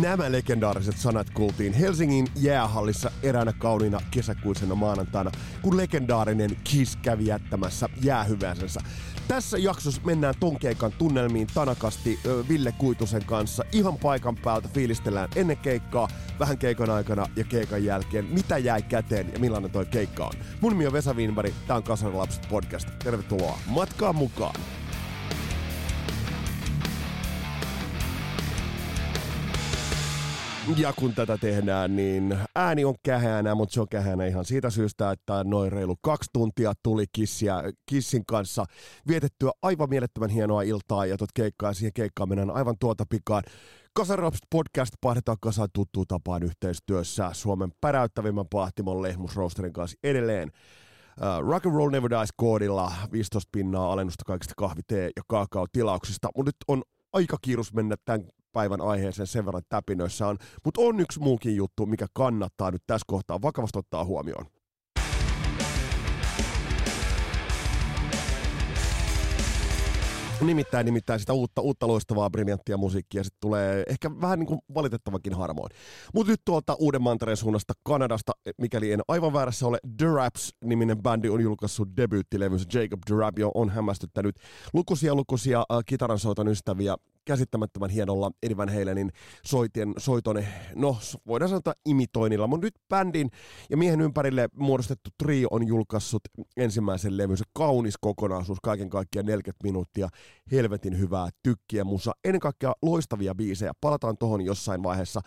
Nämä legendaariset sanat kuultiin Helsingin jäähallissa eräänä kauniina kesäkuisena maanantaina, kun legendaarinen Kiss kävi jättämässä jäähyväisensä. Tässä jaksossa mennään ton keikan tunnelmiin tanakasti Ville Kuitusen kanssa. Ihan paikan päältä fiilistellään ennen keikkaa, vähän keikan aikana ja keikan jälkeen, mitä jäi käteen ja millainen toi keikka on. Mun nimi on Vesa Wienberg, tää on Kasarilapset podcast. Tervetuloa matkaan mukaan! Ja kun tätä tehdään, niin ääni on kähäänä, mutta se on kähäänä ihan siitä syystä, että noin reilu kaksi tuntia tuli Kissiä, Kissin kanssa vietettyä aivan mielettömän hienoa iltaa ja tot keikkaa siihen keikkaan mennään aivan tuota pikaan. Kasaraps podcast pahdetaan kasaan tuttuun tapaan yhteistyössä Suomen päräyttävimmän pahtimon Lehmus Roasterin kanssa edelleen. Uh, rock and Roll Never Dies koodilla 15 pinnaa alennusta kaikista kahvi, tee ja kaakao tilauksista, mutta nyt on aika kiirus mennä tämän päivän aiheeseen sen verran täpinöissä on. Mutta on yksi muukin juttu, mikä kannattaa nyt tässä kohtaa vakavasti ottaa huomioon. Nimittäin, nimittäin sitä uutta, uutta loistavaa, briljanttia musiikkia sitten tulee ehkä vähän niin kuin valitettavakin harmoin. Mutta nyt tuolta uuden mantereen suunnasta Kanadasta, mikäli en aivan väärässä ole, The Raps-niminen bändi on julkaissut debyyttilevynsä. Jacob The Rap on hämmästyttänyt lukuisia lukuisia äh, kitaransoiton ystäviä käsittämättömän hienolla Eddie Van Halenin soitien, soiton, no voidaan sanoa imitoinnilla, mutta nyt bändin ja miehen ympärille muodostettu trio on julkaissut ensimmäisen levynsä. Kaunis kokonaisuus, kaiken kaikkiaan 40 minuuttia, helvetin hyvää tykkiä musa, ennen kaikkea loistavia biisejä, palataan tohon jossain vaiheessa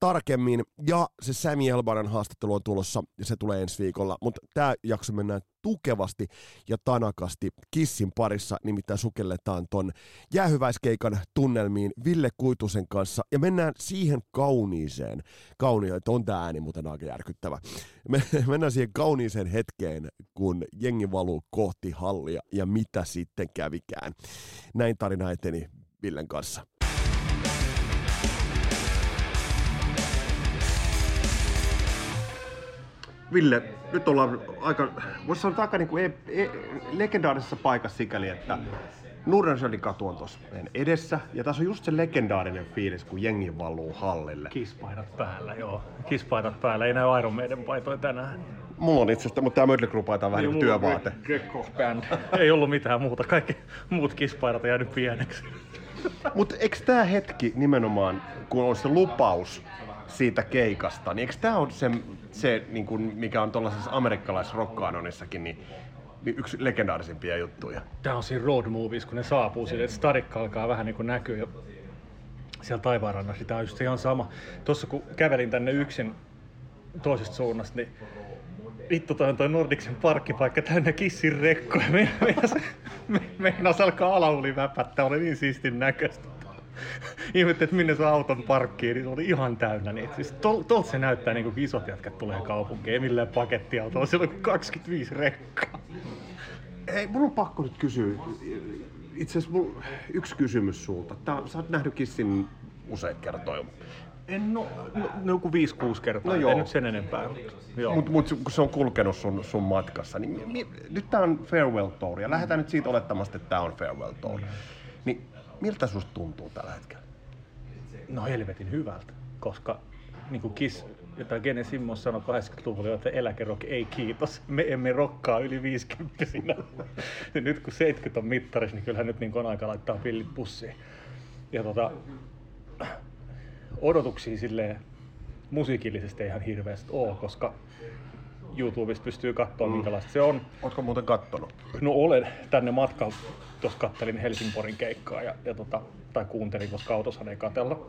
tarkemmin, ja se Sammy Elbanan haastattelu on tulossa, ja se tulee ensi viikolla, mutta tämä jakso mennään tukevasti ja tanakasti Kissin parissa, nimittäin sukelletaan ton jäähyväiskeikan tunnelmiin Ville Kuitusen kanssa, ja mennään siihen kauniiseen, kaunio, että on tää ääni muuten aika järkyttävä, me, mennään siihen kauniiseen hetkeen, kun jengi valuu kohti hallia, ja mitä sitten kävikään. Näin tarina eteni Villen kanssa. Ville, nyt ollaan aika, voisi sanoa aika niin kuin e, e, legendaarisessa paikassa sikäli, että Nurrenselin katu on tuossa edessä, ja tässä on just se legendaarinen fiilis, kun jengi valuu hallille. Kispaidat päällä, joo. Kispaidat päällä, ei näy Iron Maiden paitoja tänään. Mulla on itse asiassa, mutta tämä Mötley Crue paita on vähän niin, niin työvaate. Band. ei ollut mitään muuta, kaikki muut kispaidat on jäänyt pieneksi. mutta eikö tämä hetki nimenomaan, kun on se lupaus siitä keikasta, niin eikö tämä ole se, se niin kuin, mikä on tuollaisessa amerikkalaisessa rockanonissakin, niin niin yksi legendaarisimpia juttuja. Tämä on siinä road movies, kun ne saapuu sille, että stadikka alkaa vähän niin kuin näkyä jo siellä taivaanrannassa. Tämä on just ihan sama. Tuossa kun kävelin tänne yksin toisesta suunnasta, niin vittu toi on toi Nordiksen parkkipaikka täynnä kissin rekkoja. Meinas, meinas alkaa alauli väpättää, oli niin siistin näköistä. Ihmettä, että minne se auton parkkiin, niin se oli ihan täynnä. Niin, siis tol, tol se näyttää niin kuin isot jätkät tulee kaupunkiin, ei millään pakettiautolla, siellä on 25 rekkaa. Ei, mun on pakko nyt kysyä. Itse asiassa yksi kysymys sulta. Tää, sä oot nähnyt Kissin useita kertoja. En no, no, no joku 5-6 kertaa, no joo. en nyt sen enempää. Mutta mut, kun se on kulkenut sun, sun matkassa, niin mi, nyt tää on farewell tour, ja lähdetään nyt siitä olettamasta, että tää on farewell tour. Mm. Niin miltä susta tuntuu tällä hetkellä? No helvetin hyvältä, koska niin kuin Kiss, jota Gene Simmons sanoi 80-luvulla, että eläkerok ei kiitos, me emme rokkaa yli 50 nyt kun 70 on mittarissa, niin kyllähän nyt niin on aika laittaa pillit pussiin. Ja tota, odotuksia silleen musiikillisesti ihan hirveästi ole, koska YouTubesta pystyy katsoa, mm. minkälaista se on. Oletko muuten kattonut? No olen. Tänne matkalla tuossa kattelin Helsingporin keikkaa, ja, ja tota, tai kuuntelin, koska autossa ei katella.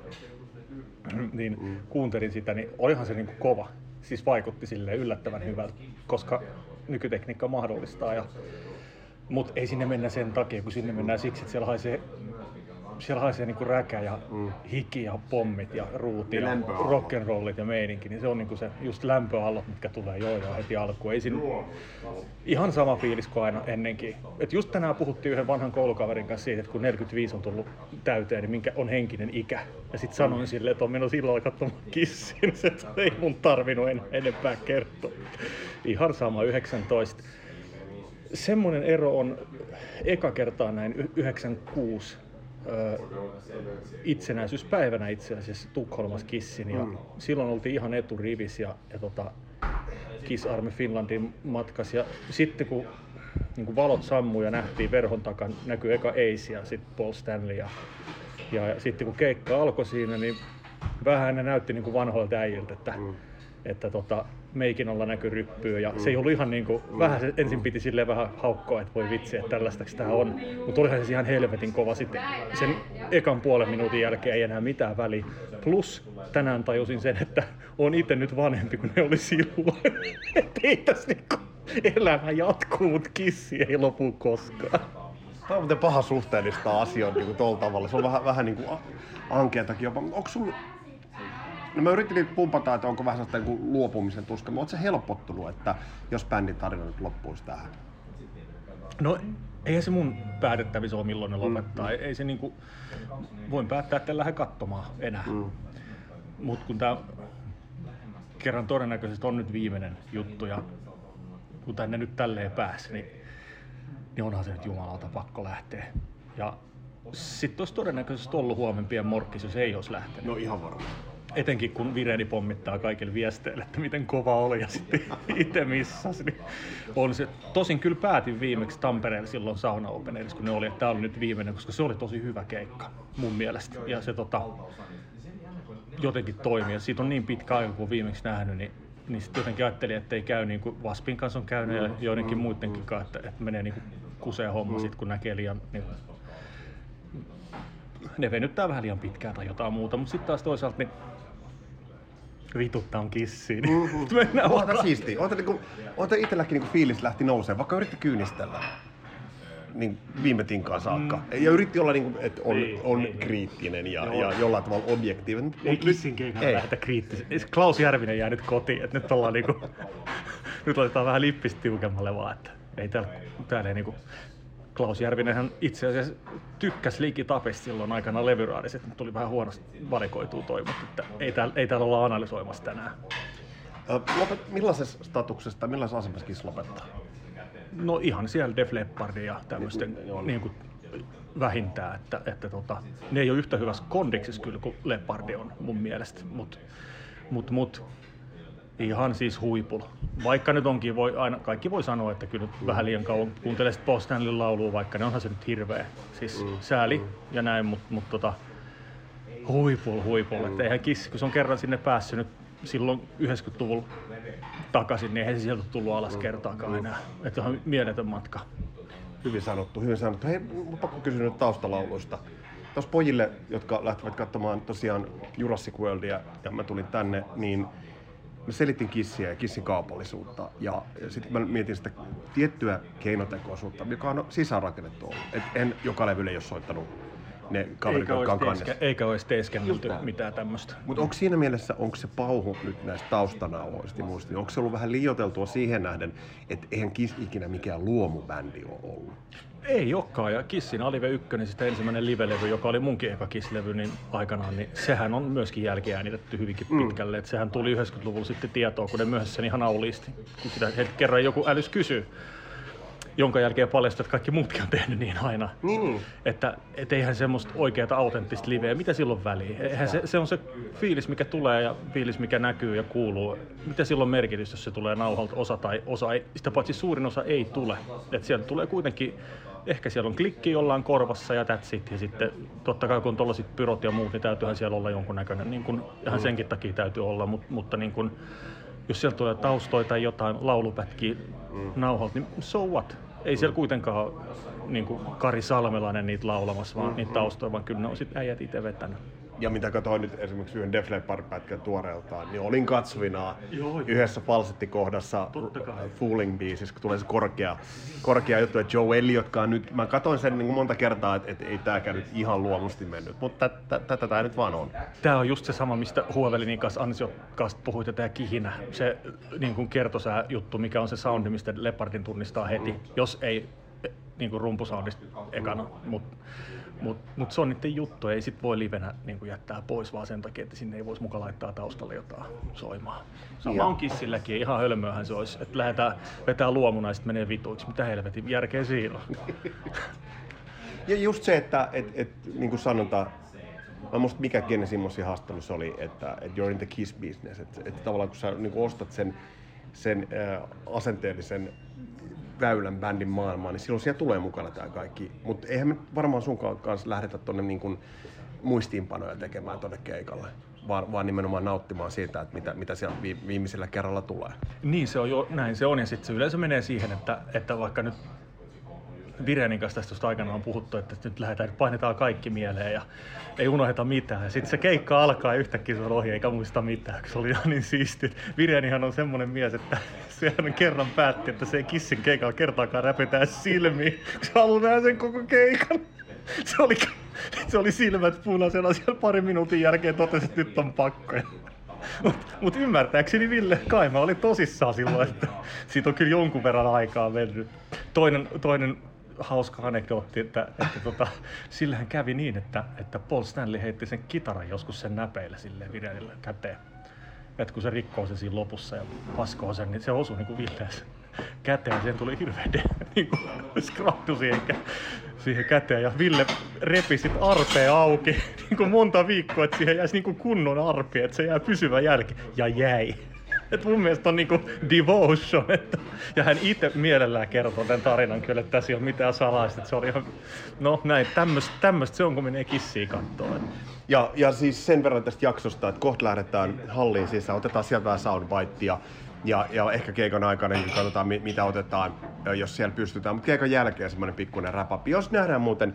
niin mm. kuuntelin sitä, niin olihan se niinku kova. Siis vaikutti sille yllättävän hyvältä, koska nykytekniikka mahdollistaa. Ja, mutta ei sinne mennä sen takia, kun sinne mennään siksi, että siellä haisee siellä haisee niinku räkä ja mm. hiki ja pommit ja ruuti ja, ja rock'n'rollit ja meininki, niin se on niinku se just lämpöallot, mitkä tulee joo joo heti alkuun. Ei siinä, ihan sama fiilis kuin aina ennenkin. Et just tänään puhuttiin yhden vanhan koulukaverin kanssa siitä, että kun 45 on tullut täyteen, niin minkä on henkinen ikä. Ja sitten sanoin mm. sille, että on menossa illalla katsomaan kissiin, se ei mun tarvinnut en, enempää kertoa. Ihan sama 19 semmoinen ero on eka kertaa näin 96 ö, itsenäisyyspäivänä itse asiassa Tukholmassa Kissin ja mm. silloin oltiin ihan eturivis ja, ja tota, Kiss Army Finlandin matkas ja sitten kun niin kuin valot sammui ja nähtiin verhon takan, näkyi eka Ace ja sitten Paul Stanley ja, ja, ja sitten kun keikka alkoi siinä, niin vähän ne näytti niin kuin vanhoilta äijiltä, että, mm. että tota, meikin olla näky ryppyä ja mm. se ei ollut ihan niin kuin, mm. vähän se ensin piti silleen vähän haukkoa, että voi vitsi, että tällaista tämä on, mutta olihan se ihan helvetin kova sitten sen ekan puolen minuutin jälkeen ei enää mitään väliä. Plus tänään tajusin sen, että on itse nyt vanhempi kuin ne oli silloin, että ei tässä niinku elämä jatkuu, mutta kissi ei lopu koskaan. Tämä on muuten paha suhteellistaa asioita niin tuolla tavalla. Se on vähän, vähän niin kuin ankeatakin jopa. Onko sun No mä yritin nyt pumpata, että onko vähän sellaista niin luopumisen tuska, mutta se helpottunut, että jos bändin tarina nyt loppuisi tähän? No eihän se mun päätettävissä ole milloin ne mm, lopettaa. Mm. Ei se niinku, voin päättää, että en lähde katsomaan enää. Mm. Mutta kun tämä kerran todennäköisesti on nyt viimeinen juttu ja kun tänne nyt tälleen pääsi, niin, niin onhan se nyt jumalauta pakko lähteä. Ja sitten olisi todennäköisesti ollut huomempien morkkis, jos ei olisi lähtenyt. No ihan varmaan etenkin kun Vireni pommittaa kaikille viesteille, että miten kova oli ja sitten itse missasi, niin on se. Tosin kyllä päätin viimeksi Tampereella silloin Sauna Openerissa, kun ne oli, että tämä oli nyt viimeinen, koska se oli tosi hyvä keikka mun mielestä. Ja se tota, jotenkin toimii. Ja siitä on niin pitkä aika, kun viimeksi nähnyt, niin niin sitten jotenkin ajattelin, että ei käy niin kuin Vaspin kanssa on käynyt ja joidenkin muidenkin kanssa, että, että menee niin kuin kuseen homma mm. sit, kun näkee liian niin ne venyttää vähän liian pitkään tai jotain muuta, mutta sitten taas toisaalta niin vituttaa on kissiin. Mm-hmm. Mennään Oota siistiä. Oota, niinku, oota itselläkin niinku fiilis lähti nousemaan, vaikka yritti kyynistellä niin viime tinkaan saakka. Mm. Ja yritti olla, niin kuin, että on, ei, on ei, kriittinen ja, ja jollain tavalla objektiivinen. Ei kissin keikään lähdetä kriittisen. Klaus Järvinen jää nyt kotiin, että nyt ollaan niinku, nyt otetaan vähän lippistä tiukemmalle vaan, että ei täällä, täällä ei niinku, Klaus Järvinenhän itse asiassa tykkäsi Liikki Tapesta silloin aikana levyraadissa, että tuli vähän huonosti valikoitua toi, mutta että ei, täällä, ei täällä olla analysoimassa tänään. Lopet, millaisessa statuksessa tai millaisessa asemassa Kiss lopettaa? No ihan siellä Def Leppardin ja tämmöisten niin, niin kuin vähintään, että, että tota, ne ei ole yhtä hyvässä kondiksessa kyllä kuin Leppardi on mun mielestä, mutta mut, mut, Ihan siis huipulla. Vaikka nyt onkin, voi, aina, kaikki voi sanoa, että kyllä mm. vähän liian kauan kuuntelee Paul Stanleyn laulua, vaikka ne onhan se nyt hirveä. Siis mm. sääli mm. ja näin, mutta mut, tota, huipul, huipul. Mm. Että eihän kissi, kun se on kerran sinne päässyt nyt silloin 90-luvulla takaisin, niin eihän se sieltä tullut alas mm. kertaakaan enää. Että on mieletön matka. Hyvin sanottu, hyvin sanottu. Hei, pakko kysyä nyt taustalauluista. Tuossa pojille, jotka lähtevät katsomaan tosiaan Jurassic Worldia ja mä tulin tänne, niin mä selitin kissiä ja kissin kaupallisuutta ja, ja sitten mä mietin sitä tiettyä keinotekoisuutta, joka on sisäänrakennettu ollut. Et en joka levylle ole soittanut ne kaverit, eikä jotka on kannessa. Eikä olisi teeskennelty mitään tämmöistä. Mutta onko siinä mielessä, onko se pauhu nyt näistä taustanauhoista muista, onko se ollut vähän liioteltua siihen nähden, että eihän Kiss ikinä mikään luomubändi ole ollut? Ei olekaan, ja Kissin Alive 1, niin sitten ensimmäinen live-levy, joka oli munkin eka Kiss-levy niin aikanaan, niin sehän on myöskin jälkiäänitetty hyvinkin mm. pitkälle. Et sehän tuli 90-luvulla sitten tietoa, kun ne myöhässä sen ihan auliisti, kun sitä kerran joku älys kysyy jonka jälkeen paljastui, että kaikki muutkin on tehnyt niin aina. Niin, niin. Että et eihän semmoista oikeaa autenttista liveä, mitä silloin väliin? Eihän se, se, on se fiilis, mikä tulee ja fiilis, mikä näkyy ja kuuluu. Mitä silloin merkitys, jos se tulee nauhalta osa tai osa ei, sitä paitsi suurin osa ei tule. Että sieltä tulee kuitenkin ehkä siellä on klikki jollain korvassa ja that's it. Ja sitten totta kai kun tuollaiset pyrot ja muut, niin täytyyhän siellä olla jonkunnäköinen, niin kun, ihan senkin takia täytyy olla, mutta, mutta niin kun, jos sieltä tulee taustoja tai jotain laulupätkiä mm. nauhalta, niin so what? Ei siellä kuitenkaan niin kuin Kari Salmelainen niitä laulamassa, vaan mm-hmm. niitä taustoja, vaan kyllä ne on sitten äijät itse vetänyt ja mitä katsoin nyt esimerkiksi yhden Def Leppard-pätkän tuoreeltaan, niin olin katsovina Joo, yhdessä falsettikohdassa Fooling biisissä, kun tulee se korkea, korkea juttu, että Joe Elliottkaan nyt, mä katsoin sen niin monta kertaa, että, että ei tääkään nyt ihan luomusti mennyt, mutta tätä tämä nyt vaan on. Tämä on just se sama, mistä Huovelinin kanssa ansiokkaasti puhuit, ja tämä kihinä, se niin kuin kertosää juttu, mikä on se soundi, mistä Leppardin tunnistaa heti, mm. jos ei niin kuin rumpusoundista ekana, mutta mutta mut se on niiden juttu, ei sit voi livenä niin jättää pois vaan sen takia, että sinne ei voisi mukaan laittaa taustalle jotain soimaan. Sama on kissilläkin, ihan hölmöähän se olisi, että lähdetään vetää luomuna ja sitten menee vituiksi. Mitä helvetin järkeä siinä on? Ja just se, että et, et, niin kuin sanonta, Mä muista mikä Gene Simmonsin haastattelussa oli, että, että you're in the kiss business. Että, että tavallaan kun sä niin kuin ostat sen, sen äh, asenteellisen väylän bändin maailmaan, niin silloin siellä tulee mukana tämä kaikki. Mutta eihän me varmaan sun kanssa lähdetä tuonne niin kuin muistiinpanoja tekemään tuonne keikalle vaan, vaan nimenomaan nauttimaan siitä, että mitä, mitä siellä viimeisellä kerralla tulee. Niin se on jo, näin se on ja sitten se yleensä menee siihen, että, että vaikka nyt Virenin kanssa tästä aikana on puhuttu, että nyt lähdetään, painetaan kaikki mieleen ja ei unoheta mitään. Ja sitten se keikka alkaa ja yhtäkkiä se on ohi eikä muista mitään, se oli ihan niin siisti. Virenihan on semmoinen mies, että se kerran päätti, että se ei kissin keikalla kertaakaan räpetää silmiin, se haluaa nähdä sen koko keikan. Se oli, se oli silmät punaisena siellä pari minuutin jälkeen totesi, että nyt on pakko. Mutta mut ymmärtääkseni Ville Kaima oli tosissaan silloin, että siitä on kyllä jonkun verran aikaa mennyt. Toinen, toinen hauska anekdootti, että, että tota, sillähän kävi niin, että, että Paul Stanley heitti sen kitaran joskus sen näpeillä sille Virenille käteen. Että kun se rikkoo sen siinä lopussa ja paskoo sen, niin se osui niin kuin Villeen käteen. Siihen tuli hirveä niin kuin skrattu siihen, siihen käteen. Ja Ville repi sit arpea auki niin kuin monta viikkoa, että siihen jäisi niin kuin kunnon arpi, että se jää pysyvä jälki. Ja jäi. Et mun mielestä on niinku devotion. Että, ja hän itse mielellään kertoo tämän tarinan kyllä, että tässä ei ole mitään salaista. Se oli ihan, no näin, tämmöistä tämmöst se on, kun menee kissiin kattoon. Ja, ja siis sen verran tästä jaksosta, että kohta lähdetään halliin sisään, otetaan sieltä vähän soundbitea. Ja, ja ehkä keikan aikana niin katsotaan, mitä otetaan, jos siellä pystytään. Mutta keikan jälkeen semmoinen pikkuinen räpapi. Jos nähdään muuten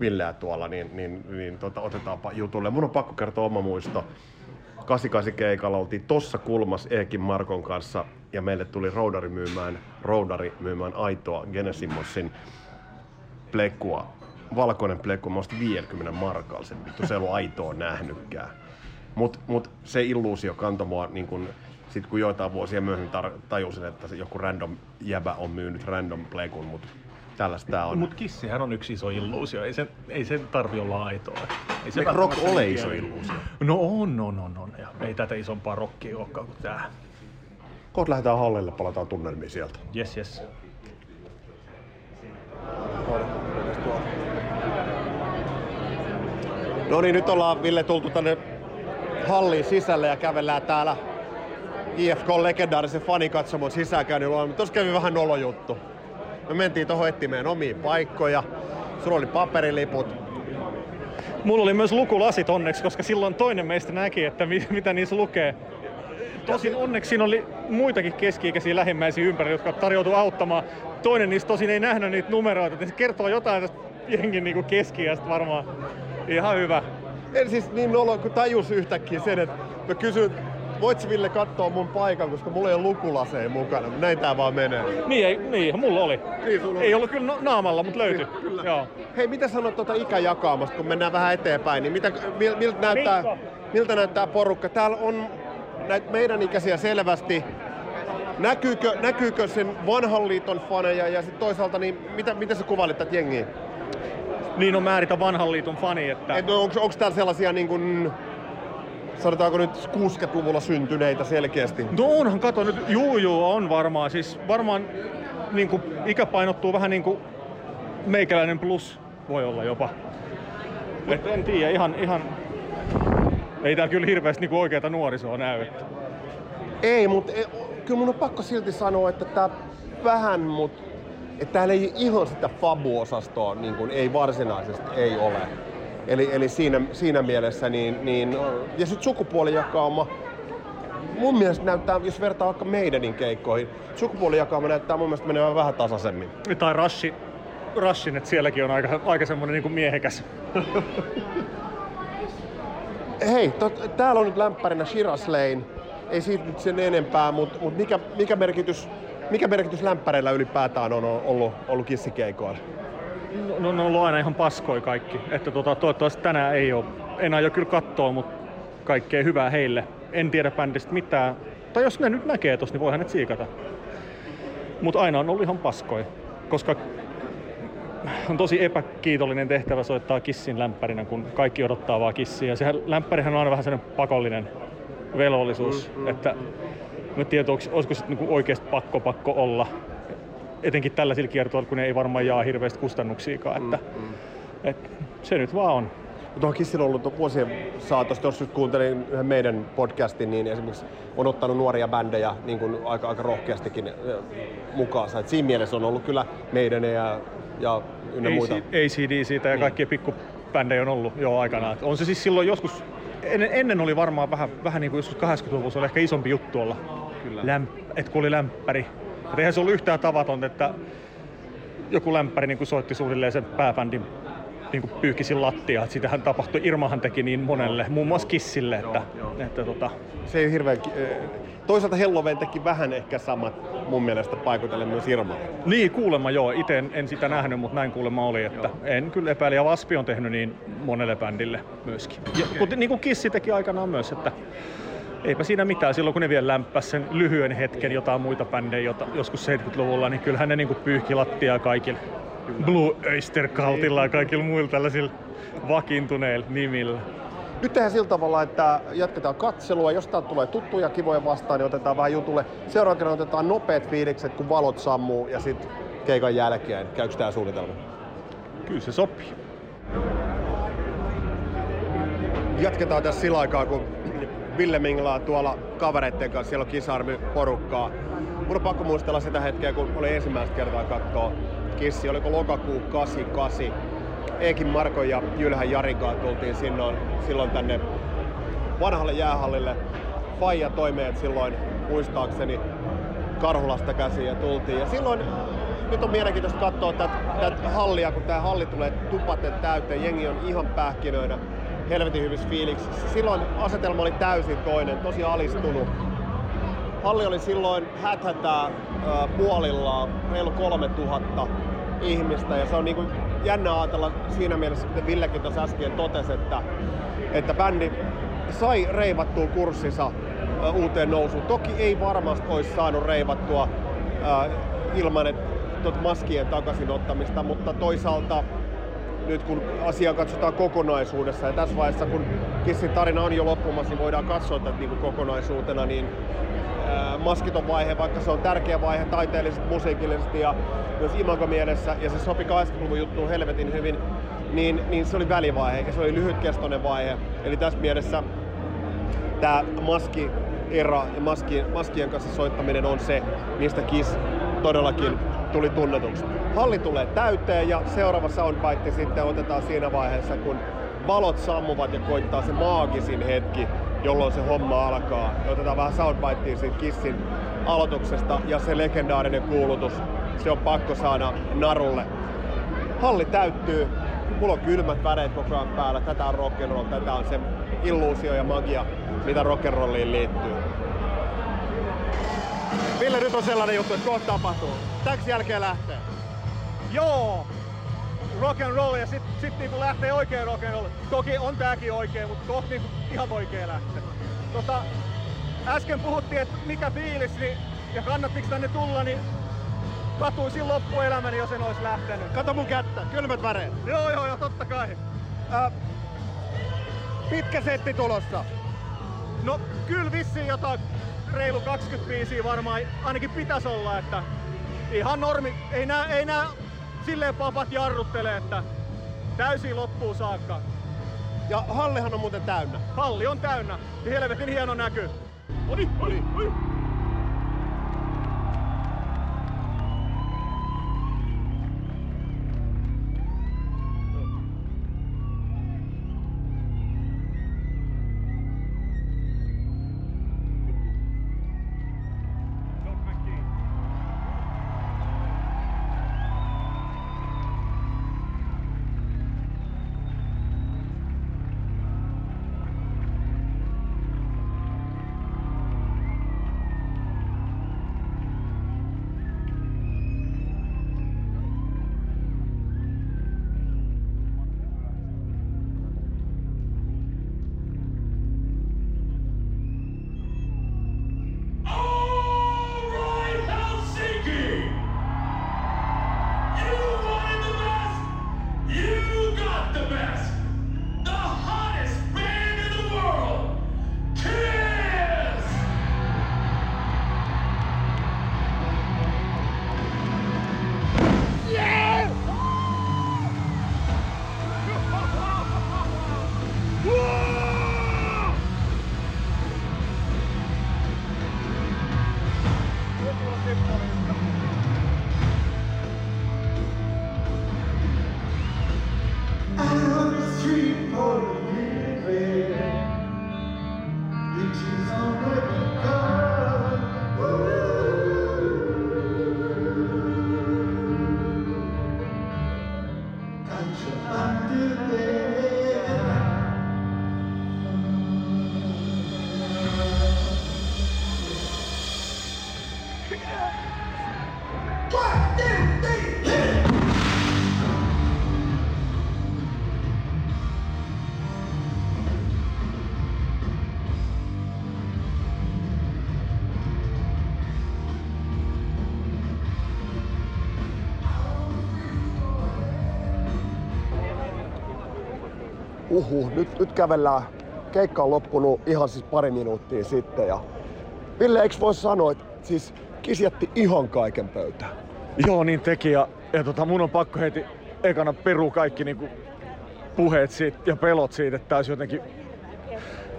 Villeä tuolla, niin, niin, niin tota, otetaanpa jutulle. Mun on pakko kertoa oma muisto. 88 keikalla oltiin tossa kulmas Eekin Markon kanssa ja meille tuli roudari myymään, roudari myymään aitoa Genesimossin plekua. Valkoinen plekku, mä 50 markalla sen vittu, se ei ollut aitoa nähnytkään. Mut, mut se illuusio kantoi mua niin kun, sit kun joitain vuosia myöhemmin tar- tajusin, että joku random jäbä on myynyt random plekun, mutta tällaista tää on. Mut kissihän on yksi iso illuusio, ei sen, ei sen tarvi olla aitoa. Ei se rock ole iso illuusio. No on, on, on, on. Ja ei tätä isompaa rockia olekaan kuin tää. Kohta lähdetään hallille, palataan tunnelmiin sieltä. Yes, yes. No niin, nyt ollaan Ville tultu tänne halliin sisälle ja kävellään täällä IFK legendaarisen fanikatsomon sisäänkäynnillä. Tuossa kävi vähän nolojuttu. Me mentiin tuohon etsimään omiin paikkoja. Sulla oli paperiliput. Mulla oli myös lukulasit onneksi, koska silloin toinen meistä näki, että mitä niissä lukee. Tosin onneksi siinä oli muitakin keski-ikäisiä lähimmäisiä ympärillä, jotka tarjoutu auttamaan. Toinen niistä tosin ei nähnyt niitä numeroita, että se kertoo jotain tästä jengin niinku keski varmaan. Ihan hyvä. En siis niin olo, kun tajus yhtäkkiä sen, että mä kysyn, voit Ville katsoa mun paikan, koska mulla ei ole lukulaseja mukana. Näin tää vaan menee. Niin, ei, niin mulla oli. Niin, sulla ei ollut kyllä naamalla, mutta löytyi. Niin, kyllä. Joo. Hei, mitä sanot tuota ikäjakaamasta, kun mennään vähän eteenpäin, niin mitä, mil, miltä, näyttää, miltä näyttää porukka? Täällä on näitä meidän ikäisiä selvästi. Näkyykö, näkyykö sen vanhan liiton faneja ja sitten toisaalta, niin mitä, mitä sä kuvailit tätä jengiä? Niin on määritä vanhan liiton fani, että... Et onko täällä sellaisia niin kuin, sanotaanko nyt 60-luvulla syntyneitä selkeästi? No onhan, kato nyt, juu juu, on varmaan. Siis varmaan niin kuin, ikä painottuu vähän niin kuin meikäläinen plus voi olla jopa. Et en tiedä, ihan, ihan... Ei tää kyllä hirveästi niin oikeata nuorisoa näy. Että... Ei, mutta e, kyllä mun on pakko silti sanoa, että tää vähän, mutta että täällä ei ihan sitä fabu-osastoa niin kuin ei varsinaisesti ei ole. Eli, eli siinä, siinä mielessä, niin, niin, ja sitten sukupuolijakauma, mun mielestä näyttää, jos vertaa vaikka meidänin keikkoihin, sukupuolijakauma näyttää mun mielestä menevän vähän tasaisemmin. Tai Rashi, Rashin, että sielläkin on aika, aika semmoinen niin miehekäs. Hei, tot, täällä on nyt lämpärinä Shiraz Lane. Ei siitä nyt sen enempää, mutta mut mikä, mikä, merkitys, mikä merkitys lämpäreillä ylipäätään on ollut, ollut kissikeikoilla? No, no, ollut aina ihan paskoi kaikki. Että tota, toivottavasti tänään ei ole. En aio kyllä katsoa, mutta kaikkea hyvää heille. En tiedä bändistä mitään. Tai jos ne nyt näkee tossa, niin voihan ne tsiikata. Mutta aina on ollut ihan paskoi. Koska on tosi epäkiitollinen tehtävä soittaa kissin lämpärinä, kun kaikki odottaa vaan kissiä. Sehän lämpärihän on aina vähän sellainen pakollinen velvollisuus, mm, mm, että mä tiedän, olisiko se niinku oikeasti pakko pakko olla etenkin tällaisilla kiertoilla, kun ne ei varmaan jaa hirveästi kustannuksiakaan. Että, mm, mm. Et se nyt vaan on. Tuohon Kissin on ollut vuosien saatossa, jos nyt kuuntelin yhden meidän podcastin, niin esimerkiksi on ottanut nuoria bändejä niin kuin aika, aika rohkeastikin mukaansa. Et siinä mielessä on ollut kyllä meidän ja, ja ynnä muita. ACD siitä ja niin. kaikkia pikkubändejä on ollut jo aikanaan. On se siis silloin joskus, ennen, ennen oli varmaan vähän, vähän niin kuin joskus 80-luvulla, se oli ehkä isompi juttu olla, Kyllä. Lämp, et kun oli lämpäri. Et eihän se ollut yhtään tavatonta, että joku lämpäri niin kuin soitti suunnilleen sen pääbändin niin kuin pyyhkisin lattia. Että sitähän tapahtui, Irmahan teki niin monelle, muun muassa Kissille. Että, joo, joo. että tota... Se ei hirveän... Toisaalta Helloween teki vähän ehkä samat mun mielestä paikotellen myös Irmalle. Niin, kuulemma joo. Itse en, en sitä nähnyt, mutta näin kuulemma oli. Että joo. en kyllä epäili. Ja Vaspi on tehnyt niin monelle bändille myöskin. Ja, okay. niin kuin Kissi teki aikanaan myös, että eipä siinä mitään. Silloin kun ne vielä lämpäs sen lyhyen hetken jotain muita bändejä jota, joskus 70-luvulla, niin kyllähän ne niin kuin pyyhki lattiaa kaikille. Blue Oyster Cultilla ja kaikilla muilla tällaisilla vakiintuneilla nimillä. Nyt tehdään sillä tavalla, että jatketaan katselua. Jos täältä tulee tuttuja kivoja vastaan, niin otetaan vähän jutulle. Seuraavana otetaan nopeat fiilikset, kun valot sammuu ja sitten keikan jälkeen. Käykö tämä suunnitelma? Kyllä se sopii. Jatketaan tässä sillä aikaa, kun Ville Minglaa tuolla kavereiden kanssa. Siellä on kisarmy porukkaa. Mun on pakko muistella sitä hetkeä, kun oli ensimmäistä kertaa katsoa Kissi, oliko lokakuu 88. Ekin Marko ja Jylhän Jarikaan tultiin silloin, silloin tänne vanhalle jäähallille. Faija toimeet silloin muistaakseni Karhulasta käsiin ja tultiin. Ja silloin nyt on mielenkiintoista katsoa tätä hallia, kun tämä halli tulee tupaten täyteen. Jengi on ihan pähkinöinä, helvetin hyvissä fiiliksissä. Silloin asetelma oli täysin toinen, tosi alistunut Halli oli silloin häthätää puolillaan reilu 3000 ihmistä ja se on niinku jännä ajatella siinä mielessä, kuten Villekin tuossa äsken totesi, että, että bändi sai reivattua kurssinsa uuteen nousuun. Toki ei varmasti olisi saanut reivattua ilman että tuota maskien takaisin ottamista, mutta toisaalta nyt kun asiaa katsotaan kokonaisuudessa ja tässä vaiheessa kun Kissin tarina on jo loppumassa, niin voidaan katsoa tätä niin kokonaisuutena, niin maskiton vaihe, vaikka se on tärkeä vaihe taiteellisesti, musiikillisesti ja myös imagomielessä, ja se sopi 80-luvun juttuun helvetin hyvin, niin, niin se oli välivaihe ja se oli lyhytkestoinen vaihe. Eli tässä mielessä tämä maski era ja maskien, maskien kanssa soittaminen on se, mistä Kiss todellakin tuli tunnetuksi. Halli tulee täyteen ja seuraava soundbite sitten otetaan siinä vaiheessa, kun valot sammuvat ja koittaa se maagisin hetki, jolloin se homma alkaa. Ja otetaan vähän soundbitea siitä Kissin aloituksesta ja se legendaarinen kuulutus, se on pakko saada narulle. Halli täyttyy, mulla on kylmät väreet koko ajan päällä, tätä on rock'n'roll, tätä on se illuusio ja magia, mitä rock'n'rolliin liittyy. Ville, nyt on sellainen juttu, että kohta tapahtuu. Täks jälkeen lähtee? Joo, rock and roll ja sitten sit niinku lähtee oikein rock and roll. Toki on tääkin oikein, mutta kohta niinku ihan oikein lähtee. Tota, äsken puhuttiin, että mikä fiilis niin, ja kannattiko tänne tulla, niin katuisin loppuelämäni, jos en olisi lähtenyt. Kato mun kättä, kylmät väreet. Joo, joo, joo, totta kai. Äh, pitkä setti tulossa. No kyllä vissiin jotain reilu 25 varmaan ainakin pitäisi olla, että ihan normi, ei nää, ei nää silleen papat jarruttelee, että täysin loppuun saakka. Ja hallihan on muuten täynnä. Halli on täynnä ja helvetin hieno näky. Odi, odi, odi. Uhu, nyt, nyt kävellään. Keikka on loppunut ihan siis pari minuuttia sitten ja Ville, eikö voi sanoa, että siis kisjätti ihan kaiken pöytään? Joo, niin teki ja, ja tota, mun on pakko heti ekana peru kaikki niinku puheet siitä ja pelot siitä, että olisi jotenkin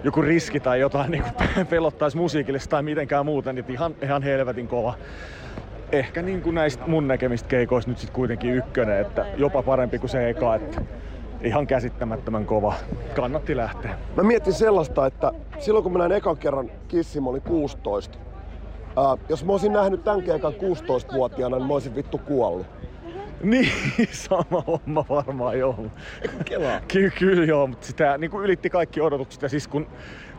joku riski tai jotain niin pelottaisi musiikille tai mitenkään muuten, niin ihan, ihan helvetin kova. Ehkä niin kuin näistä mun näkemistä keikoista nyt sitten kuitenkin ykkönen, että jopa parempi kuin se eka, että ihan käsittämättömän kova. Kannatti lähteä. Mä mietin sellaista, että silloin kun mä näin ekan kerran Kissi, mä olin 16. Ää, jos mä olisin nähnyt tämän keikan 16-vuotiaana, niin mä olisin vittu kuollut. Niin, sama homma varmaan joo. Kelaa. Ky- kyllä joo, mutta sitä niin kuin ylitti kaikki odotukset. Ja siis kun,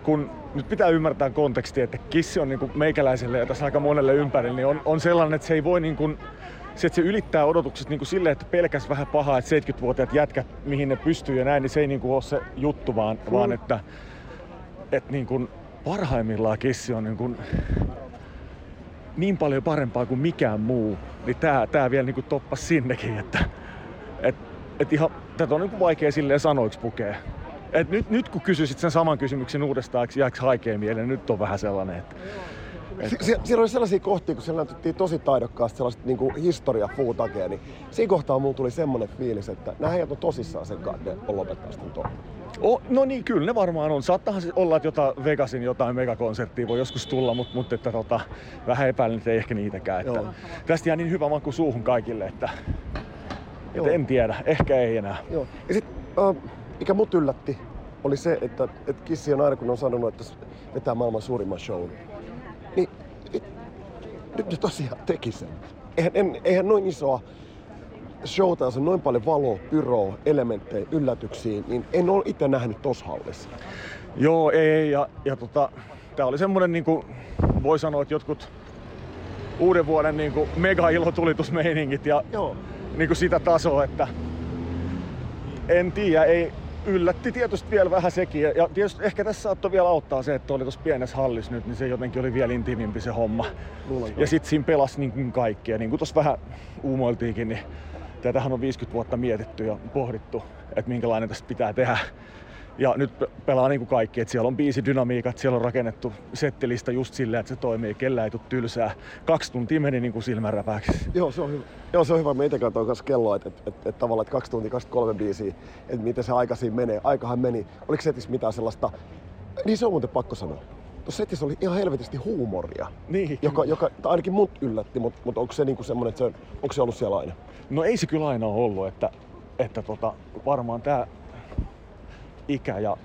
kun nyt pitää ymmärtää konteksti, että kissi on niin kuin meikäläiselle ja tässä aika monelle ympärillä, niin on, on sellainen, että se ei voi niin kuin, se, että se ylittää odotukset niin kuin silleen, että pelkäs vähän pahaa, että 70-vuotiaat jätkät, mihin ne pystyy ja näin, niin se ei niin kuin ole se juttu, vaan, mm. vaan että, että niin kuin parhaimmillaan kissi on niin kuin niin paljon parempaa kuin mikään muu, niin tää, tää vielä niinku toppas sinnekin, että et, et ihan, tätä on niinku vaikea silleen sanoiksi pukea. Et nyt, nyt kun kysyisit sen saman kysymyksen uudestaan, jääkö haikea mieleen, nyt on vähän sellainen, että Si- si- siellä oli sellaisia kohtia, kun siellä näytettiin tosi taidokkaasti sellaista niin historia fuutakea, niin siinä kohtaa mulla tuli semmoinen fiilis, että nämä on tosissaan sen kanssa, että ne on lopettaa sitten tuon. Oh, no niin, kyllä ne varmaan on. Saattahan olla, että jota Vegasin jotain megakonserttia voi joskus tulla, mutta, mutta että, tota, vähän epäilen, että ei ehkä niitäkään. Että, tästä jää niin hyvä maku suuhun kaikille, että, että en tiedä, ehkä ei enää. Joo. Ja sit, äh, mikä mut yllätti, oli se, että, että Kissi on aina kun on sanonut, että vetää maailman suurimman shown, niin nyt, ne tosiaan teki sen. Eihän, en, eihän noin isoa showta, jossa on noin paljon valoa, pyroa, elementtejä, yllätyksiä, niin en ole itse nähnyt tossa hallissa. Joo, ei, ja, ja tota, tää oli semmonen niinku, voi sanoa, että jotkut uuden vuoden niinku mega ilotulitusmeiningit ja Joo. niinku sitä tasoa, että en tiedä, ei, yllätti tietysti vielä vähän sekin. Ja tietysti ehkä tässä saattoi vielä auttaa se, että oli tuossa pienessä hallissa nyt, niin se jotenkin oli vielä intiimimpi se homma. Luulen Ja sitten siinä pelasi niin kuin kaikki. Ja niin kuin tuossa vähän uumoiltiinkin, niin tätähän on 50 vuotta mietitty ja pohdittu, että minkälainen tästä pitää tehdä. Ja nyt pe- pelaa niin kuin kaikki, että siellä on biisi dynamiikat, siellä on rakennettu settilista just silleen, että se toimii, kellä ei tule tylsää. Kaksi tuntia meni niin kuin silmänräpäksi. Joo, se on hyvä. Joo, se on hyvä. Mä itse katsoin kanssa kelloa, että, että, että, että tavallaan että 2 tuntia 23 biisiä, että miten se aika siinä menee. Aikahan meni. Oliko setissä mitään sellaista... Niin se on muuten pakko sanoa. Tuossa setissä oli ihan helvetisti huumoria, Niin. joka, joka ainakin mut yllätti, mutta, mutta onko se niinku semmoinen, että se on, onko se ollut siellä aina? No ei se kyllä aina ole ollut, että, että tota, varmaan tämä ikä ja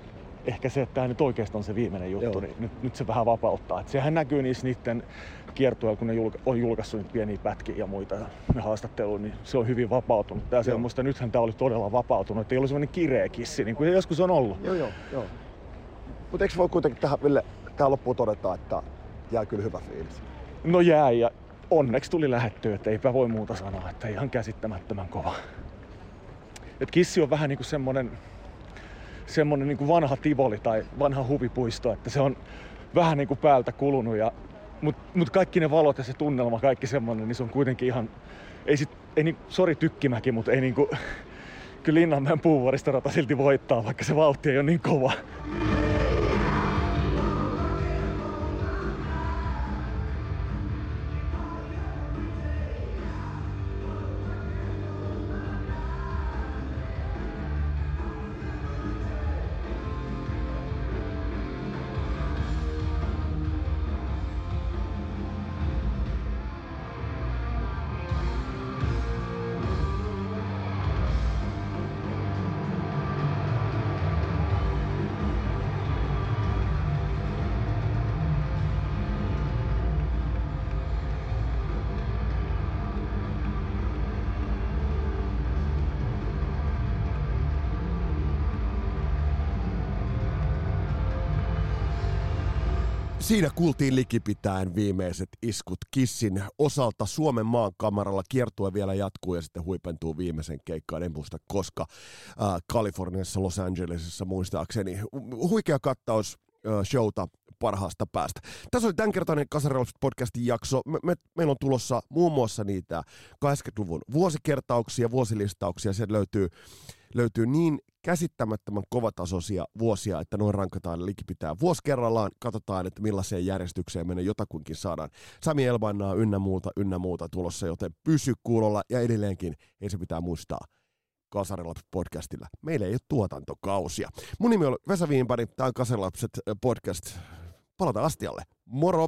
ehkä se, että tämä nyt oikeastaan on se viimeinen juttu, Joo. niin nyt, nyt se vähän vapauttaa. Et sehän näkyy niissä niiden kiertueilla, kun ne julka- on julkaissut niitä pieniä pätkiä ja muita ja ne haastatteluja, niin se on hyvin vapautunut. Tää Joo. semmoista, nythän tämä oli todella vapautunut, että ei ollut semmoinen kireä kissi, niin kuin se joskus on ollut. Joo, joo, joo. Mutta eikö voi kuitenkin tähän, Ville, tähän loppuun todeta, että jää kyllä hyvä fiilis? No jää ja onneksi tuli lähettyä, että eipä voi muuta sanoa, että ihan käsittämättömän kova. Et kissi on vähän niinku semmonen niinku vanha tivoli tai vanha huvipuisto, että se on vähän niinku päältä kulunut ja mut, mut kaikki ne valot ja se tunnelma, kaikki semmonen, niin se on kuitenkin ihan, ei sit, ei niin, sori tykkimäki, mutta ei niinku, kyllä Linnanmäen puuvuoristorata silti voittaa, vaikka se vauhti ei ole niin kova. Siinä kuultiin likipitäen viimeiset iskut Kissin osalta Suomen maan kamaralla. Kiertue vielä jatkuu ja sitten huipentuu viimeisen keikkaan. En muista koska äh, Kaliforniassa, Los Angelesissa muistaakseni. Huikea kattaus äh, showta parhaasta päästä. Tässä oli tämänkertainen Kasarelps podcastin jakso. Me, me, meillä on tulossa muun muassa niitä 80-luvun vuosikertauksia, vuosilistauksia. Sieltä löytyy, löytyy niin käsittämättömän kovatasoisia vuosia, että noin rankataan likipitää vuosi kerrallaan. Katsotaan, että millaiseen järjestykseen menee jotakuinkin saadaan. Sami Elbannaa ynnä muuta, ynnä muuta tulossa, joten pysy kuulolla ja edelleenkin ei se pitää muistaa. Kasarilaps podcastilla. Meillä ei ole tuotantokausia. Mun nimi on Vesa Viinpari, tämä on Kasarilapset podcast. Palataan astialle. Moro!